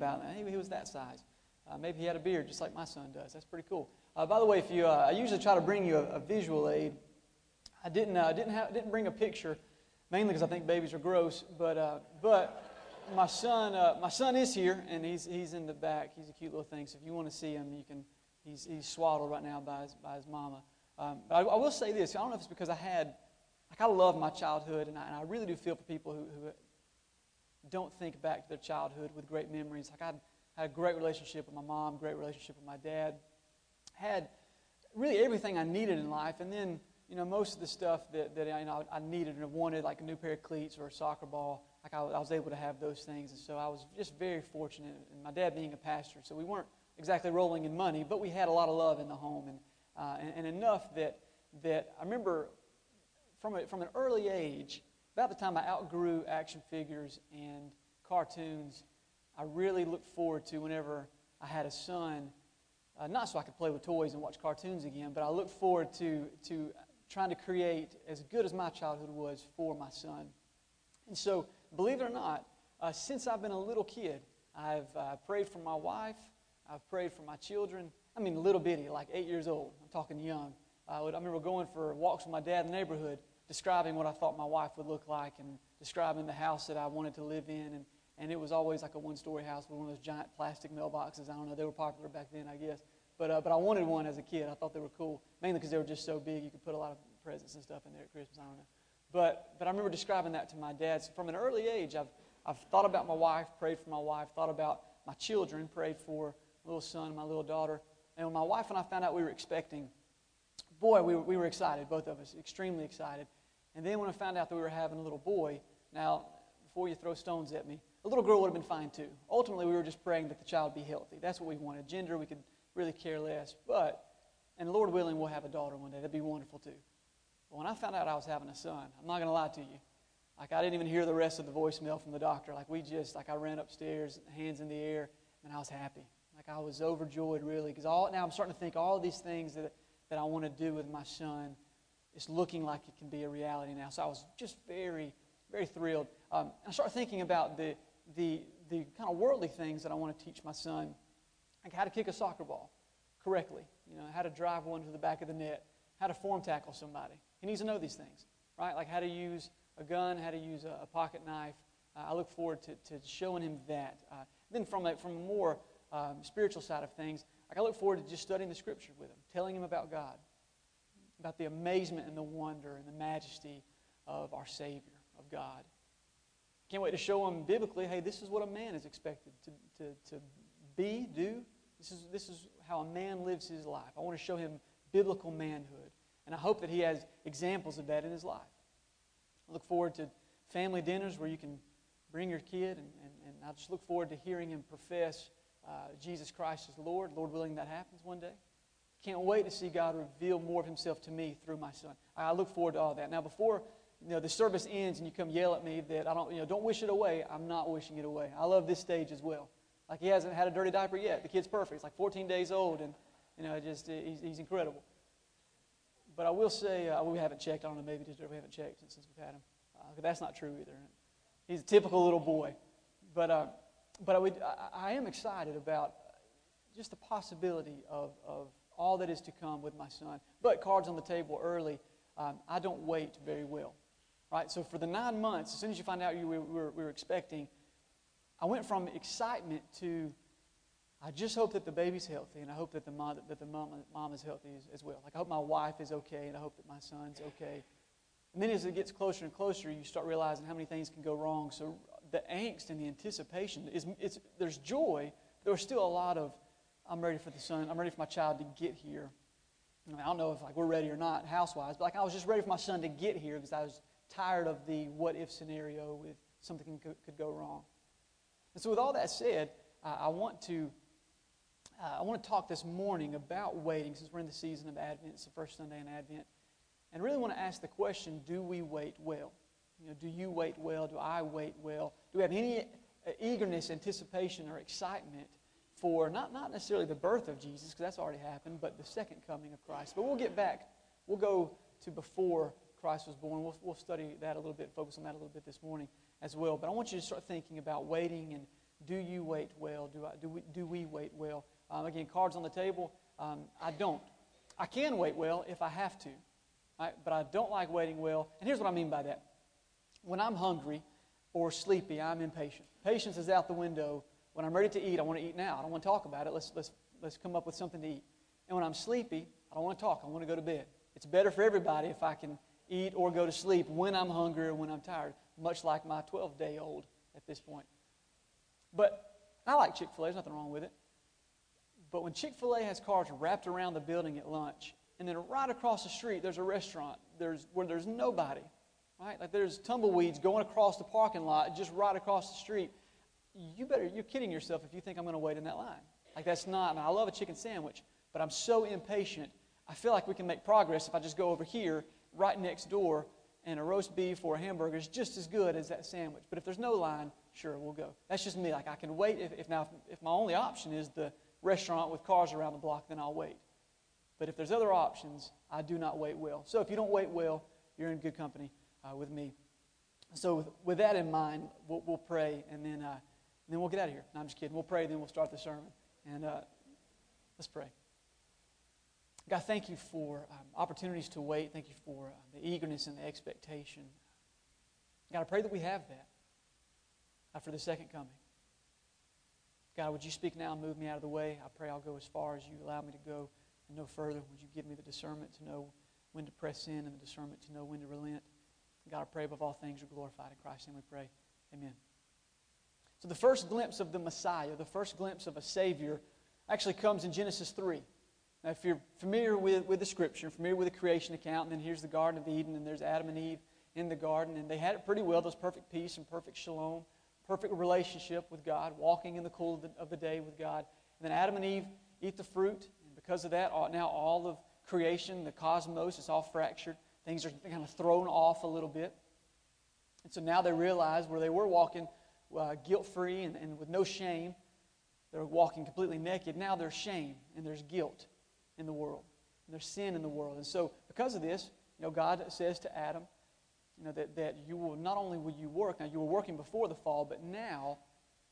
about, maybe he was that size. Uh, maybe he had a beard just like my son does. That's pretty cool. Uh, by the way, if you, uh, I usually try to bring you a, a visual aid. I didn't, uh, didn't, have, didn't bring a picture, mainly because I think babies are gross. But, uh, but my son, uh, my son is here, and he's, he's in the back. He's a cute little thing. So if you want to see him, you can. He's, he's swaddled right now by his, by his mama. Um, but I, I, will say this. I don't know if it's because I had, like I love my childhood, and I, and I really do feel for people who, who don't think back to their childhood with great memories. Like I had a great relationship with my mom, great relationship with my dad. Had really everything I needed in life, and then you know most of the stuff that, that you know, I needed and wanted, like a new pair of cleats or a soccer ball. Like I, I was able to have those things, and so I was just very fortunate. And my dad being a pastor, so we weren't exactly rolling in money, but we had a lot of love in the home, and uh, and, and enough that that I remember from a, from an early age about the time I outgrew action figures and cartoons, I really looked forward to whenever I had a son, uh, not so I could play with toys and watch cartoons again, but I looked forward to, to trying to create as good as my childhood was for my son. And so, believe it or not, uh, since I've been a little kid, I've uh, prayed for my wife, I've prayed for my children. I mean, little bitty, like eight years old. I'm talking young. I, would, I remember going for walks with my dad in the neighborhood, describing what I thought my wife would look like and describing the house that I wanted to live in. And, and it was always like a one story house with one of those giant plastic mailboxes. I don't know, they were popular back then, I guess. But, uh, but I wanted one as a kid. I thought they were cool, mainly because they were just so big you could put a lot of presents and stuff in there at Christmas. I don't know. But, but I remember describing that to my dad. So from an early age, I've, I've thought about my wife, prayed for my wife, thought about my children, prayed for my little son, and my little daughter. And when my wife and I found out we were expecting, boy, we we were excited, both of us, extremely excited. And then when I found out that we were having a little boy, now, before you throw stones at me, a little girl would have been fine too. Ultimately, we were just praying that the child be healthy. That's what we wanted. Gender, we could really care less. But, and Lord willing, we'll have a daughter one day. That'd be wonderful too. But when I found out I was having a son, I'm not going to lie to you. Like, I didn't even hear the rest of the voicemail from the doctor. Like, we just, like, I ran upstairs, hands in the air, and I was happy. Like, I was overjoyed, really, because all now I'm starting to think all these things that, that I want to do with my son it's looking like it can be a reality now. So I was just very, very thrilled. Um, I started thinking about the, the, the kind of worldly things that I want to teach my son, like how to kick a soccer ball correctly, you know, how to drive one to the back of the net, how to form tackle somebody. He needs to know these things, right? Like how to use a gun, how to use a, a pocket knife. Uh, I look forward to, to showing him that. Uh, then from a, from a more um, spiritual side of things, like I look forward to just studying the scripture with him, telling him about God, about the amazement and the wonder and the majesty of our Savior, of God. Can't wait to show them biblically hey, this is what a man is expected to, to, to be, do. This is, this is how a man lives his life. I want to show him biblical manhood. And I hope that he has examples of that in his life. I look forward to family dinners where you can bring your kid, and, and, and I just look forward to hearing him profess uh, Jesus Christ as Lord. Lord willing, that happens one day. Can't wait to see God reveal more of Himself to me through my son. I look forward to all that. Now, before you know the service ends and you come yell at me that I don't, you know, don't wish it away. I'm not wishing it away. I love this stage as well. Like he hasn't had a dirty diaper yet. The kid's perfect. He's like 14 days old, and you know, just he's, he's incredible. But I will say, uh, we haven't checked. I don't know, maybe we haven't checked since since we've had him. Uh, that's not true either. He's a typical little boy. But, uh, but I, would, I, I am excited about just the possibility of, of all that is to come with my son. But cards on the table early, um, I don't wait very well. Right? So for the nine months, as soon as you find out you were, were, were expecting, I went from excitement to I just hope that the baby's healthy, and I hope that the mom, that the mom, mom is healthy as, as, well. Like I hope my wife is okay, and I hope that my son's okay. And then as it gets closer and closer, you start realizing how many things can go wrong. So the angst and the anticipation is it's, there's joy. There's still a lot of I'm ready for the son. I'm ready for my child to get here. I, mean, I don't know if like we're ready or not house-wise, but like I was just ready for my son to get here because I was tired of the what-if scenario with something could, could go wrong. And so, with all that said, uh, I want to uh, I want to talk this morning about waiting since we're in the season of Advent. It's the first Sunday in Advent, and really want to ask the question: Do we wait well? You know, do you wait well? Do I wait well? Do we have any uh, eagerness, anticipation, or excitement for not, not necessarily the birth of Jesus, because that's already happened, but the second coming of Christ. But we'll get back. We'll go to before Christ was born. We'll, we'll study that a little bit, focus on that a little bit this morning as well. But I want you to start thinking about waiting and Do you wait well? Do, I, do, we, do we wait well? Um, again, cards on the table. Um, I don't. I can wait well if I have to, right? but I don't like waiting well. And here's what I mean by that. When I'm hungry or sleepy, I'm impatient. Patience is out the window. When I'm ready to eat, I want to eat now. I don't want to talk about it. Let's, let's, let's come up with something to eat. And when I'm sleepy, I don't want to talk. I want to go to bed. It's better for everybody if I can eat or go to sleep when I'm hungry or when I'm tired, much like my 12 day old at this point. But I like Chick fil A, there's nothing wrong with it. But when Chick fil A has cars wrapped around the building at lunch, and then right across the street there's a restaurant there's, where there's nobody, right? Like there's tumbleweeds going across the parking lot just right across the street. You better, you're kidding yourself if you think I'm going to wait in that line. Like that's not, I, mean, I love a chicken sandwich, but I'm so impatient. I feel like we can make progress if I just go over here right next door and a roast beef or a hamburger is just as good as that sandwich. But if there's no line, sure, we'll go. That's just me. Like I can wait. If, if now, if, if my only option is the restaurant with cars around the block, then I'll wait. But if there's other options, I do not wait well. So if you don't wait well, you're in good company uh, with me. So with, with, that in mind, we'll, we'll pray and then, uh, and then we'll get out of here. No, I'm just kidding. We'll pray, then we'll start the sermon. And uh, let's pray. God, thank you for um, opportunities to wait. Thank you for uh, the eagerness and the expectation. God, I pray that we have that after the second coming. God, would you speak now and move me out of the way? I pray I'll go as far as you allow me to go and no further. Would you give me the discernment to know when to press in and the discernment to know when to relent? God, I pray above all things are glorified in Christ, and we pray. Amen. So the first glimpse of the Messiah, the first glimpse of a Savior, actually comes in Genesis 3. Now, if you're familiar with, with the scripture, familiar with the creation account, and then here's the Garden of Eden, and there's Adam and Eve in the garden, and they had it pretty well. There's perfect peace and perfect shalom, perfect relationship with God, walking in the cool of the, of the day with God. And then Adam and Eve eat the fruit, and because of that, now all of creation, the cosmos, is all fractured. Things are kind of thrown off a little bit. And so now they realize where they were walking uh, guilt free and, and with no shame, they're walking completely naked. Now there's shame and there's guilt in the world. And there's sin in the world. And so, because of this, you know, God says to Adam, you know, that, that you will not only will you work, now you were working before the fall, but now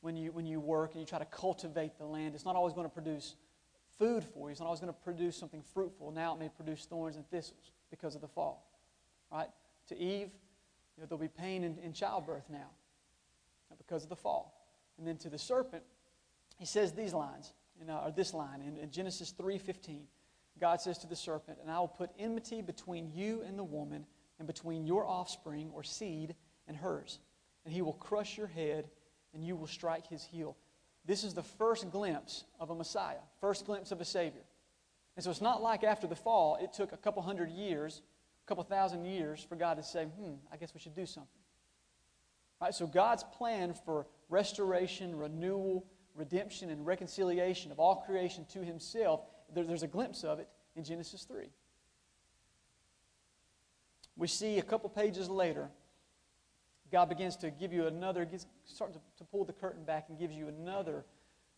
when you, when you work and you try to cultivate the land, it's not always going to produce food for you. It's not always going to produce something fruitful. Now it may produce thorns and thistles because of the fall. Right? To Eve, you know, there'll be pain in, in childbirth now because of the fall. And then to the serpent, he says these lines, you know, or this line in, in Genesis 3.15. God says to the serpent, And I will put enmity between you and the woman, and between your offspring or seed and hers. And he will crush your head, and you will strike his heel. This is the first glimpse of a Messiah, first glimpse of a Savior. And so it's not like after the fall, it took a couple hundred years, a couple thousand years for God to say, hmm, I guess we should do something. Right? So God's plan for restoration, renewal, redemption, and reconciliation of all creation to himself there, there's a glimpse of it in Genesis 3. We see a couple pages later, God begins to give you another, start to, to pull the curtain back and gives you another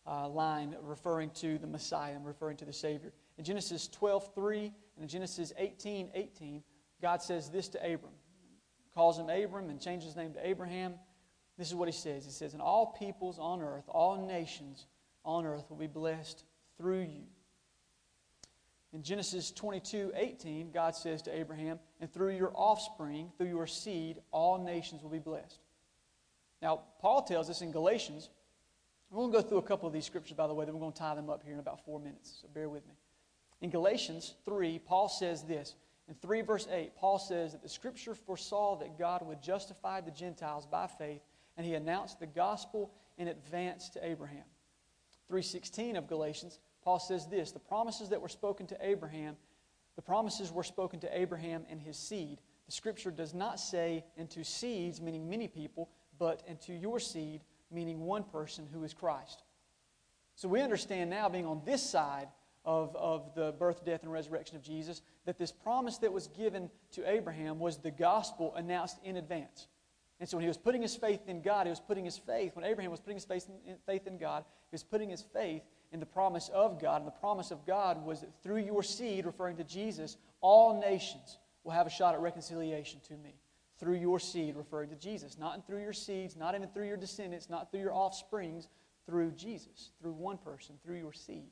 uh, line referring to the Messiah and referring to the Savior. In Genesis 12, 3 and in Genesis 18, 18, God says this to Abram. Calls him Abram and changes his name to Abraham. This is what he says. He says, And all peoples on earth, all nations on earth will be blessed through you. In Genesis 22 18, God says to Abraham, And through your offspring, through your seed, all nations will be blessed. Now, Paul tells us in Galatians, we're going to go through a couple of these scriptures, by the way, then we're going to tie them up here in about four minutes, so bear with me. In Galatians 3, Paul says this. In 3 verse 8, Paul says that the scripture foresaw that God would justify the Gentiles by faith, and he announced the gospel in advance to Abraham. 3.16 of Galatians, Paul says this the promises that were spoken to Abraham, the promises were spoken to Abraham and his seed. The scripture does not say into seeds, meaning many people, but into your seed, meaning one person who is Christ. So we understand now, being on this side of, of the birth, death, and resurrection of Jesus, that this promise that was given to Abraham was the gospel announced in advance. And so when he was putting his faith in God, he was putting his faith, when Abraham was putting his faith in, faith in God, he was putting his faith in the promise of God. And the promise of God was that through your seed, referring to Jesus, all nations will have a shot at reconciliation to me. Through your seed, referring to Jesus. Not in through your seeds, not even through your descendants, not through your offsprings, through Jesus, through one person, through your seed.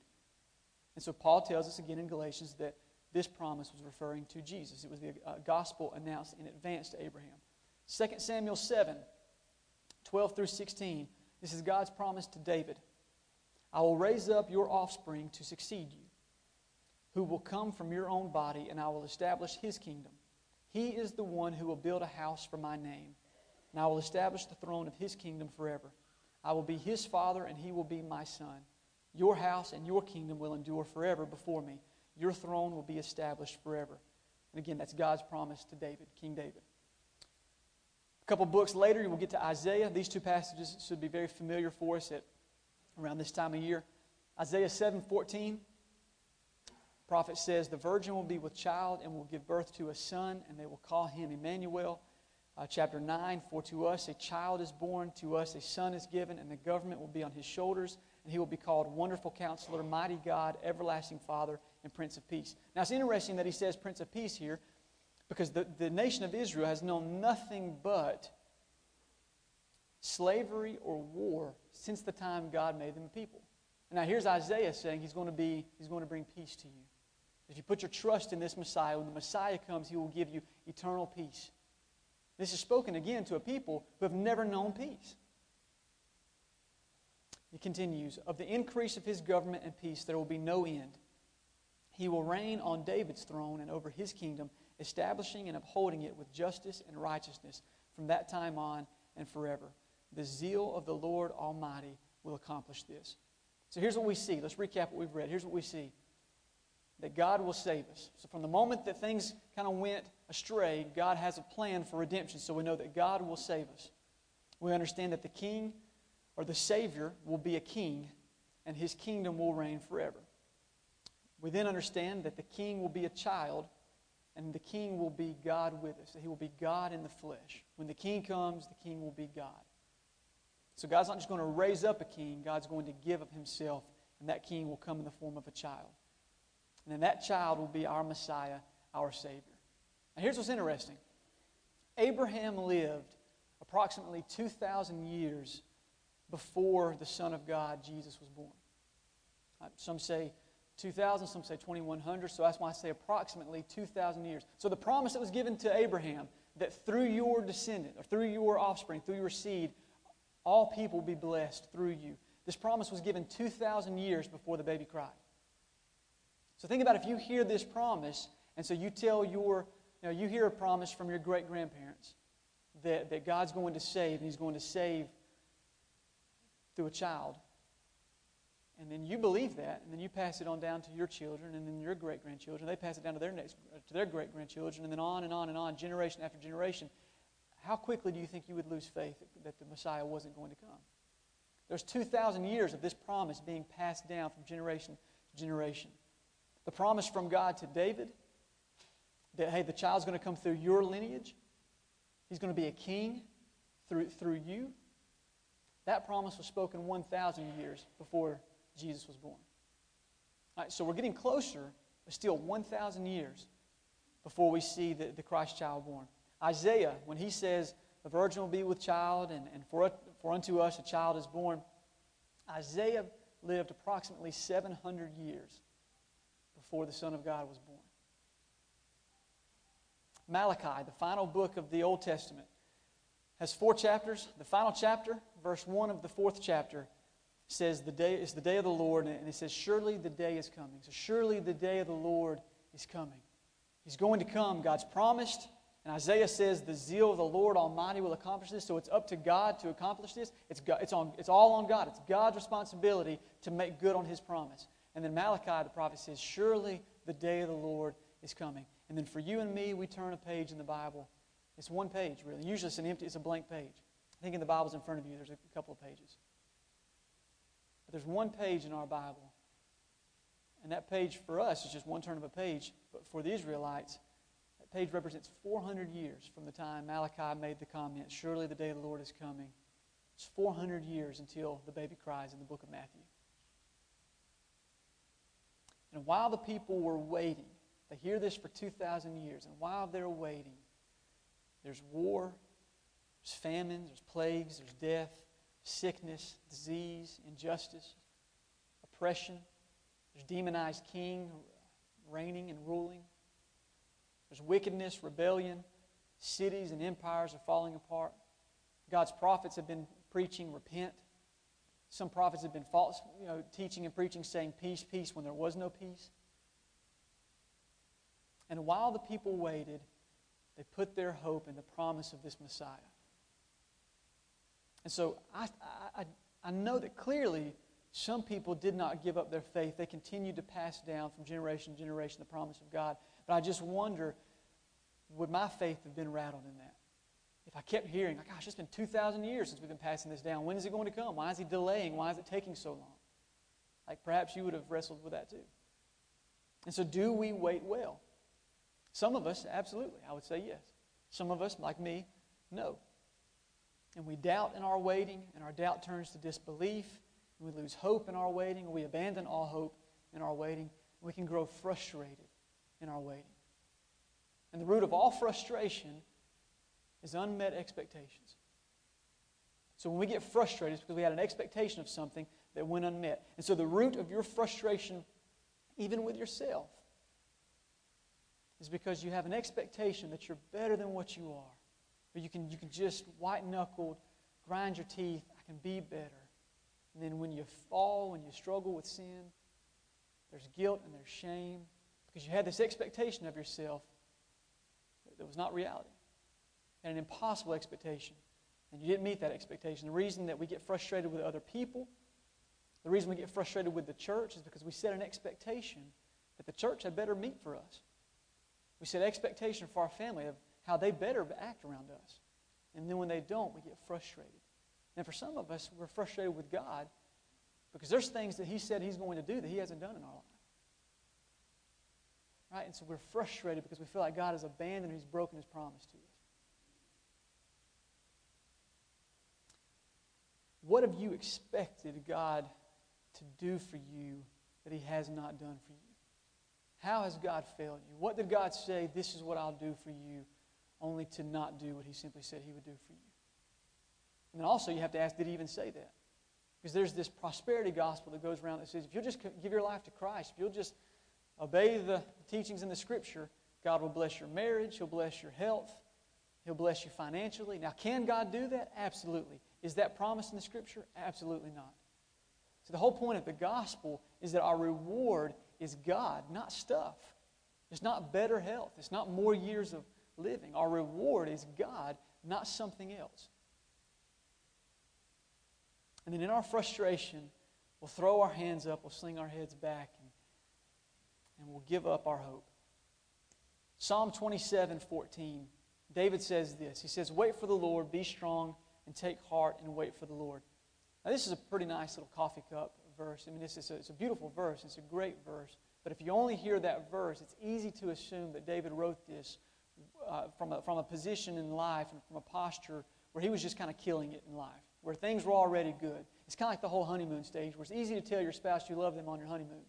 And so Paul tells us again in Galatians that this promise was referring to Jesus. It was the uh, gospel announced in advance to Abraham. 2 Samuel 7, 12 through 16. This is God's promise to David. I will raise up your offspring to succeed you, who will come from your own body, and I will establish his kingdom. He is the one who will build a house for my name, and I will establish the throne of his kingdom forever. I will be his father, and he will be my son. Your house and your kingdom will endure forever before me. Your throne will be established forever. And again, that's God's promise to David, King David. A couple books later, you will get to Isaiah. These two passages should be very familiar for us at around this time of year. Isaiah 7 14. Prophet says, The virgin will be with child and will give birth to a son, and they will call him Emmanuel. Uh, chapter 9 For to us a child is born, to us a son is given, and the government will be on his shoulders, and he will be called Wonderful Counselor, Mighty God, Everlasting Father, and Prince of Peace. Now it's interesting that he says Prince of Peace here because the, the nation of Israel has known nothing but slavery or war since the time God made them a people. Now here's Isaiah saying he's going to be he's going to bring peace to you. If you put your trust in this Messiah, when the Messiah comes, he will give you eternal peace. This is spoken again to a people who have never known peace. He continues, Of the increase of his government and peace, there will be no end. He will reign on David's throne and over his kingdom, establishing and upholding it with justice and righteousness from that time on and forever. The zeal of the Lord Almighty will accomplish this. So here's what we see. Let's recap what we've read. Here's what we see that God will save us. So from the moment that things kind of went astray, God has a plan for redemption. So we know that God will save us. We understand that the king or the Savior will be a king and his kingdom will reign forever. We then understand that the king will be a child and the king will be God with us. That he will be God in the flesh. When the king comes, the king will be God. So God's not just going to raise up a king, God's going to give of himself, and that king will come in the form of a child. And then that child will be our Messiah, our Savior. Now here's what's interesting Abraham lived approximately 2,000 years before the Son of God, Jesus, was born. Uh, some say 2,000, some say 2,100, so that's why I say approximately 2,000 years. So the promise that was given to Abraham that through your descendant, or through your offspring, through your seed, all people will be blessed through you. This promise was given 2,000 years before the baby cried. So think about if you hear this promise, and so you tell your, you know, you hear a promise from your great grandparents that, that God's going to save, and He's going to save through a child. And then you believe that, and then you pass it on down to your children, and then your great grandchildren. They pass it down to their next, to their great grandchildren, and then on and on and on, generation after generation how quickly do you think you would lose faith that the Messiah wasn't going to come? There's 2,000 years of this promise being passed down from generation to generation. The promise from God to David that, hey, the child's going to come through your lineage, he's going to be a king through, through you. That promise was spoken 1,000 years before Jesus was born. All right, so we're getting closer, but still 1,000 years before we see the, the Christ child born. Isaiah, when he says, The virgin will be with child, and, and for, for unto us a child is born, Isaiah lived approximately 700 years before the Son of God was born. Malachi, the final book of the Old Testament, has four chapters. The final chapter, verse 1 of the fourth chapter, says the day is the day of the Lord, and it says, Surely the day is coming. So surely the day of the Lord is coming. He's going to come. God's promised. And Isaiah says the zeal of the Lord Almighty will accomplish this. So it's up to God to accomplish this. It's, God, it's, on, it's all on God. It's God's responsibility to make good on his promise. And then Malachi, the prophet, says, Surely the day of the Lord is coming. And then for you and me, we turn a page in the Bible. It's one page, really. Usually it's an empty, it's a blank page. I think in the Bibles in front of you, there's a couple of pages. But there's one page in our Bible. And that page for us is just one turn of a page. But for the Israelites, that page represents 400 years from the time Malachi made the comment, Surely the day of the Lord is coming. It's 400 years until the baby cries in the book of Matthew. And while the people were waiting, they hear this for 2,000 years, and while they're waiting, there's war, there's famine, there's plagues, there's death, sickness, disease, injustice, oppression. There's demonized king reigning and ruling. There's wickedness, rebellion. Cities and empires are falling apart. God's prophets have been preaching, repent. Some prophets have been false, you know, teaching and preaching, saying peace, peace, when there was no peace. And while the people waited, they put their hope in the promise of this Messiah. And so I, I, I know that clearly some people did not give up their faith. They continued to pass down from generation to generation the promise of God. But I just wonder would my faith have been rattled in that? If I kept hearing, like, gosh, it's been 2,000 years since we've been passing this down. When is it going to come? Why is he delaying? Why is it taking so long? Like, perhaps you would have wrestled with that too. And so, do we wait well? Some of us, absolutely, I would say yes. Some of us, like me, no. And we doubt in our waiting, and our doubt turns to disbelief, and we lose hope in our waiting, or we abandon all hope in our waiting, we can grow frustrated in our waiting. And the root of all frustration is unmet expectations. So when we get frustrated, it's because we had an expectation of something that went unmet. And so the root of your frustration, even with yourself, is because you have an expectation that you're better than what you are. Or you can, you can just white knuckled, grind your teeth, I can be better. And then when you fall, when you struggle with sin, there's guilt and there's shame because you had this expectation of yourself that was not reality. And an impossible expectation. And you didn't meet that expectation. The reason that we get frustrated with other people, the reason we get frustrated with the church is because we set an expectation that the church had better meet for us. We set expectation for our family of how they better act around us. And then when they don't, we get frustrated. And for some of us, we're frustrated with God because there's things that He said He's going to do that He hasn't done in our life. Right? And so we're frustrated because we feel like God has abandoned, He's broken His promise to us. What have you expected God to do for you that He has not done for you? How has God failed you? What did God say, this is what I'll do for you, only to not do what He simply said He would do for you? And then also you have to ask, did He even say that? Because there's this prosperity gospel that goes around that says, if you'll just give your life to Christ, if you'll just obey the teachings in the Scripture, God will bless your marriage, He'll bless your health, He'll bless you financially. Now, can God do that? Absolutely. Is that promised in the Scripture? Absolutely not. So, the whole point of the gospel is that our reward is God, not stuff. It's not better health, it's not more years of living. Our reward is God, not something else. And then in our frustration, we'll throw our hands up, we'll sling our heads back, and we'll give up our hope. Psalm 27 14, David says this He says, Wait for the Lord, be strong, and take heart, and wait for the Lord. Now, this is a pretty nice little coffee cup verse. I mean, it's, it's, a, it's a beautiful verse, it's a great verse. But if you only hear that verse, it's easy to assume that David wrote this uh, from, a, from a position in life and from a posture where he was just kind of killing it in life, where things were already good. It's kind of like the whole honeymoon stage, where it's easy to tell your spouse you love them on your honeymoon,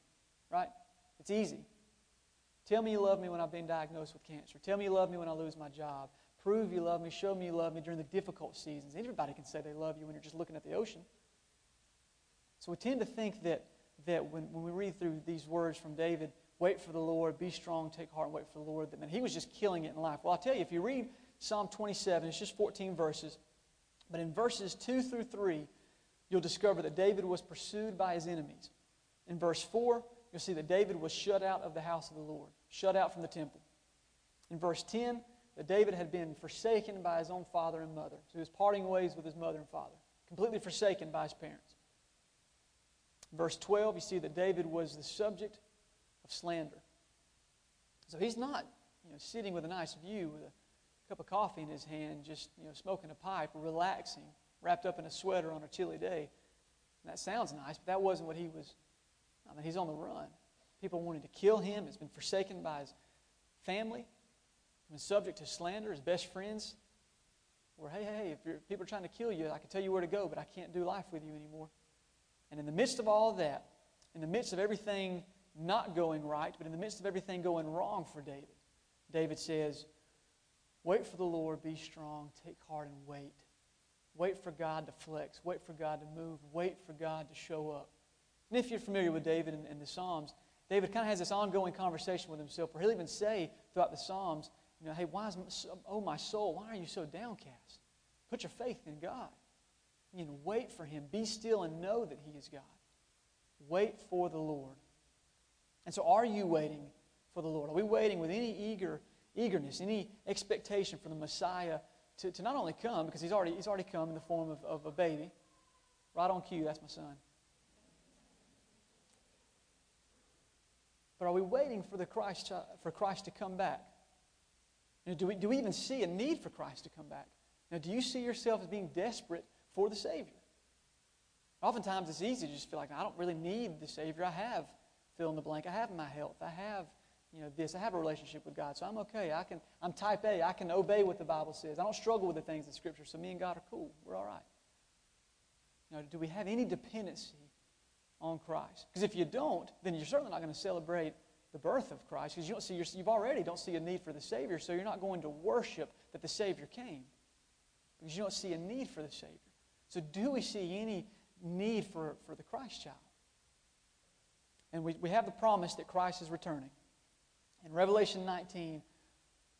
right? It's easy. Tell me you love me when I've been diagnosed with cancer. Tell me you love me when I lose my job. Prove you love me. Show me you love me during the difficult seasons. Everybody can say they love you when you're just looking at the ocean. So we tend to think that, that when, when we read through these words from David, wait for the Lord, be strong, take heart, and wait for the Lord, that man, he was just killing it in life. Well, I'll tell you, if you read Psalm 27, it's just 14 verses, but in verses 2 through 3, you'll discover that David was pursued by his enemies. In verse 4, you'll see that David was shut out of the house of the Lord, shut out from the temple. In verse 10, that David had been forsaken by his own father and mother. So he was parting ways with his mother and father, completely forsaken by his parents. Verse 12, you see that David was the subject of slander. So he's not you know, sitting with a nice view with a cup of coffee in his hand, just you know, smoking a pipe, relaxing, wrapped up in a sweater on a chilly day. And that sounds nice, but that wasn't what he was I mean, he's on the run. People wanted to kill him. He's been forsaken by his family. He's been subject to slander. His best friends were, hey, hey, if people are trying to kill you, I can tell you where to go, but I can't do life with you anymore. And in the midst of all of that, in the midst of everything not going right, but in the midst of everything going wrong for David, David says, Wait for the Lord, be strong, take heart, and wait Wait for God to flex. Wait for God to move. Wait for God to show up. And if you're familiar with David and, and the Psalms, David kind of has this ongoing conversation with himself where he'll even say throughout the Psalms, you know, hey, why is, oh my soul, why are you so downcast? Put your faith in God. You know, wait for Him. Be still and know that He is God. Wait for the Lord. And so, are you waiting for the Lord? Are we waiting with any eager eagerness, any expectation for the Messiah to, to not only come, because he's already, he's already come in the form of, of a baby. Right on cue, that's my son. But are we waiting for, the Christ, uh, for Christ to come back? You know, do, we, do we even see a need for Christ to come back? Now, do you see yourself as being desperate for the Savior? Oftentimes it's easy to just feel like I don't really need the Savior. I have fill in the blank. I have my health. I have you know this. I have a relationship with God, so I'm okay. I can. I'm type A. I can obey what the Bible says. I don't struggle with the things in Scripture. So me and God are cool. We're all right. You know, do we have any dependency on Christ? Because if you don't, then you're certainly not going to celebrate the birth of Christ because you don't see you've already don't see a need for the Savior, so you're not going to worship that the Savior came because you don't see a need for the Savior. So do we see any need for, for the Christ child? And we, we have the promise that Christ is returning. In Revelation 19,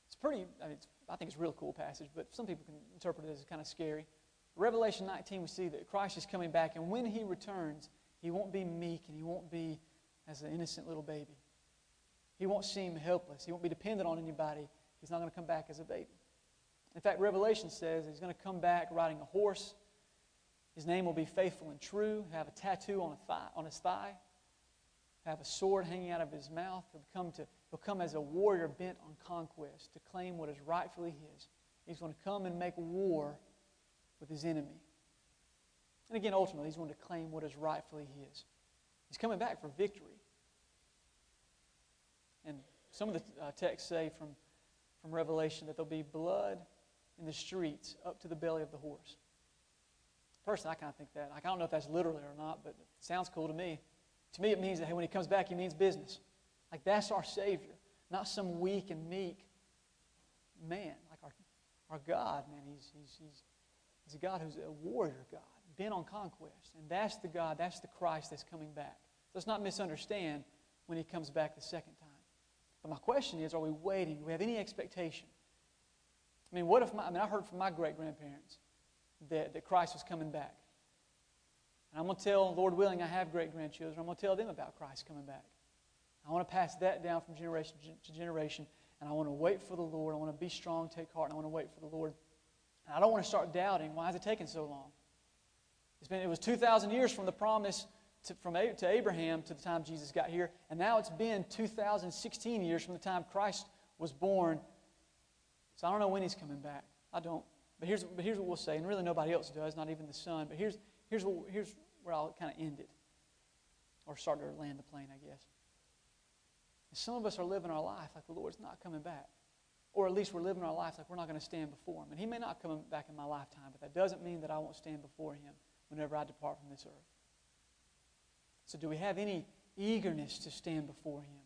it's pretty, I, mean, it's, I think it's a real cool passage, but some people can interpret it as kind of scary. Revelation 19, we see that Christ is coming back, and when he returns, he won't be meek and he won't be as an innocent little baby. He won't seem helpless. He won't be dependent on anybody. He's not going to come back as a baby. In fact, Revelation says he's going to come back riding a horse. His name will be faithful and true. Have a tattoo on, a thigh, on his thigh. Have a sword hanging out of his mouth. He'll come, to, he'll come as a warrior bent on conquest to claim what is rightfully his. He's going to come and make war with his enemy. And again, ultimately, he's going to claim what is rightfully his. He's coming back for victory. And some of the uh, texts say from, from Revelation that there'll be blood in the streets up to the belly of the horse. Personally, I kind of think that. I don't know if that's literally or not, but it sounds cool to me. To me, it means that hey, when he comes back, he means business. Like that's our Savior, not some weak and meek man. Like our, our God, man, he's, he's, he's, he's a God who's a warrior God, bent on conquest. And that's the God, that's the Christ that's coming back. Let's not misunderstand when he comes back the second time. But my question is, are we waiting? Do we have any expectation? I mean, what if my, I mean, I heard from my great grandparents that, that Christ was coming back. And I'm going to tell, Lord willing, I have great grandchildren. I'm going to tell them about Christ coming back. I want to pass that down from generation to generation. And I want to wait for the Lord. I want to be strong, take heart, and I want to wait for the Lord. And I don't want to start doubting why is it taking so long? It's been, it was 2,000 years from the promise to, from, to Abraham to the time Jesus got here. And now it's been 2,016 years from the time Christ was born. So I don't know when he's coming back. I don't. But here's, but here's what we'll say, and really nobody else does, not even the Son. But here's, here's, what, here's where I'll kind of end it, or start to land the plane, I guess. Some of us are living our life like the Lord's not coming back. Or at least we're living our life like we're not going to stand before Him. And He may not come back in my lifetime, but that doesn't mean that I won't stand before Him whenever I depart from this earth. So, do we have any eagerness to stand before Him?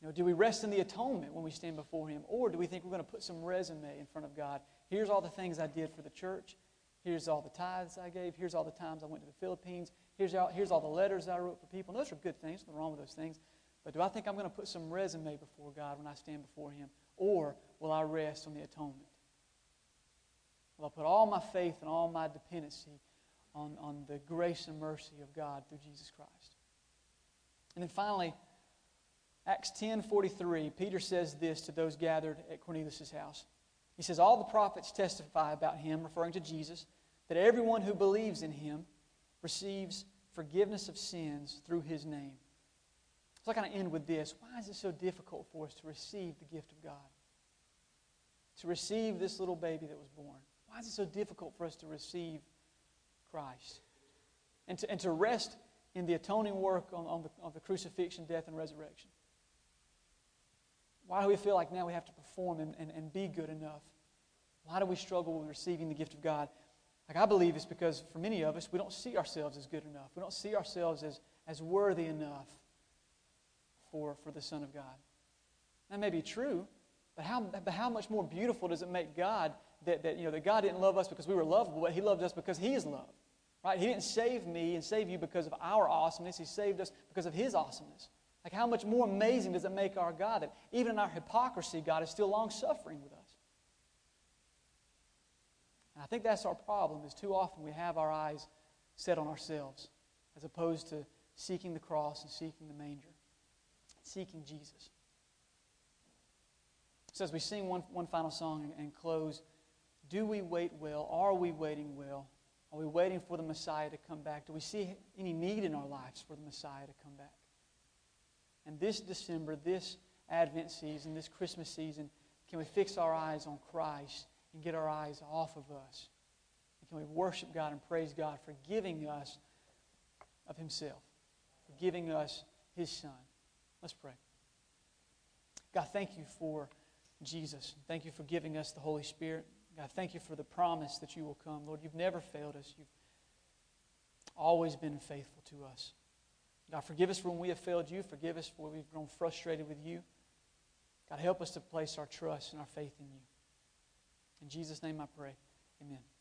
You know, do we rest in the atonement when we stand before Him? Or do we think we're going to put some resume in front of God? Here's all the things I did for the church. Here's all the tithes I gave. Here's all the times I went to the Philippines. Here's all, here's all the letters I wrote for people. And those are good things. Nothing wrong with those things. But do I think I'm going to put some resume before God when I stand before Him? Or will I rest on the atonement? Will I put all my faith and all my dependency on, on the grace and mercy of God through Jesus Christ? And then finally, Acts 10:43, Peter says this to those gathered at Cornelius' house. He says, All the prophets testify about him, referring to Jesus, that everyone who believes in him receives forgiveness of sins through his name. So I kind of end with this. Why is it so difficult for us to receive the gift of God? To receive this little baby that was born? Why is it so difficult for us to receive Christ? And to, and to rest in the atoning work on, on, the, on the crucifixion, death, and resurrection? Why do we feel like now we have to perform and, and, and be good enough? Why do we struggle with receiving the gift of God? Like I believe it's because for many of us, we don't see ourselves as good enough. We don't see ourselves as, as worthy enough for, for the Son of God. That may be true, but how, but how much more beautiful does it make God that, that, you know, that God didn't love us because we were lovable, but He loved us because He is love. Right? He didn't save me and save you because of our awesomeness. He saved us because of His awesomeness. Like, how much more amazing does it make our God that even in our hypocrisy, God is still long suffering with us? And I think that's our problem, is too often we have our eyes set on ourselves as opposed to seeking the cross and seeking the manger, seeking Jesus. So, as we sing one, one final song and, and close, do we wait well? Are we waiting well? Are we waiting for the Messiah to come back? Do we see any need in our lives for the Messiah to come back? And this December, this Advent season, this Christmas season, can we fix our eyes on Christ and get our eyes off of us? And can we worship God and praise God for giving us of Himself, for giving us His Son? Let's pray. God, thank you for Jesus. Thank you for giving us the Holy Spirit. God, thank you for the promise that you will come. Lord, you've never failed us. You've always been faithful to us. God, forgive us when we have failed you. Forgive us for we've grown frustrated with you. God, help us to place our trust and our faith in you. In Jesus' name I pray. Amen.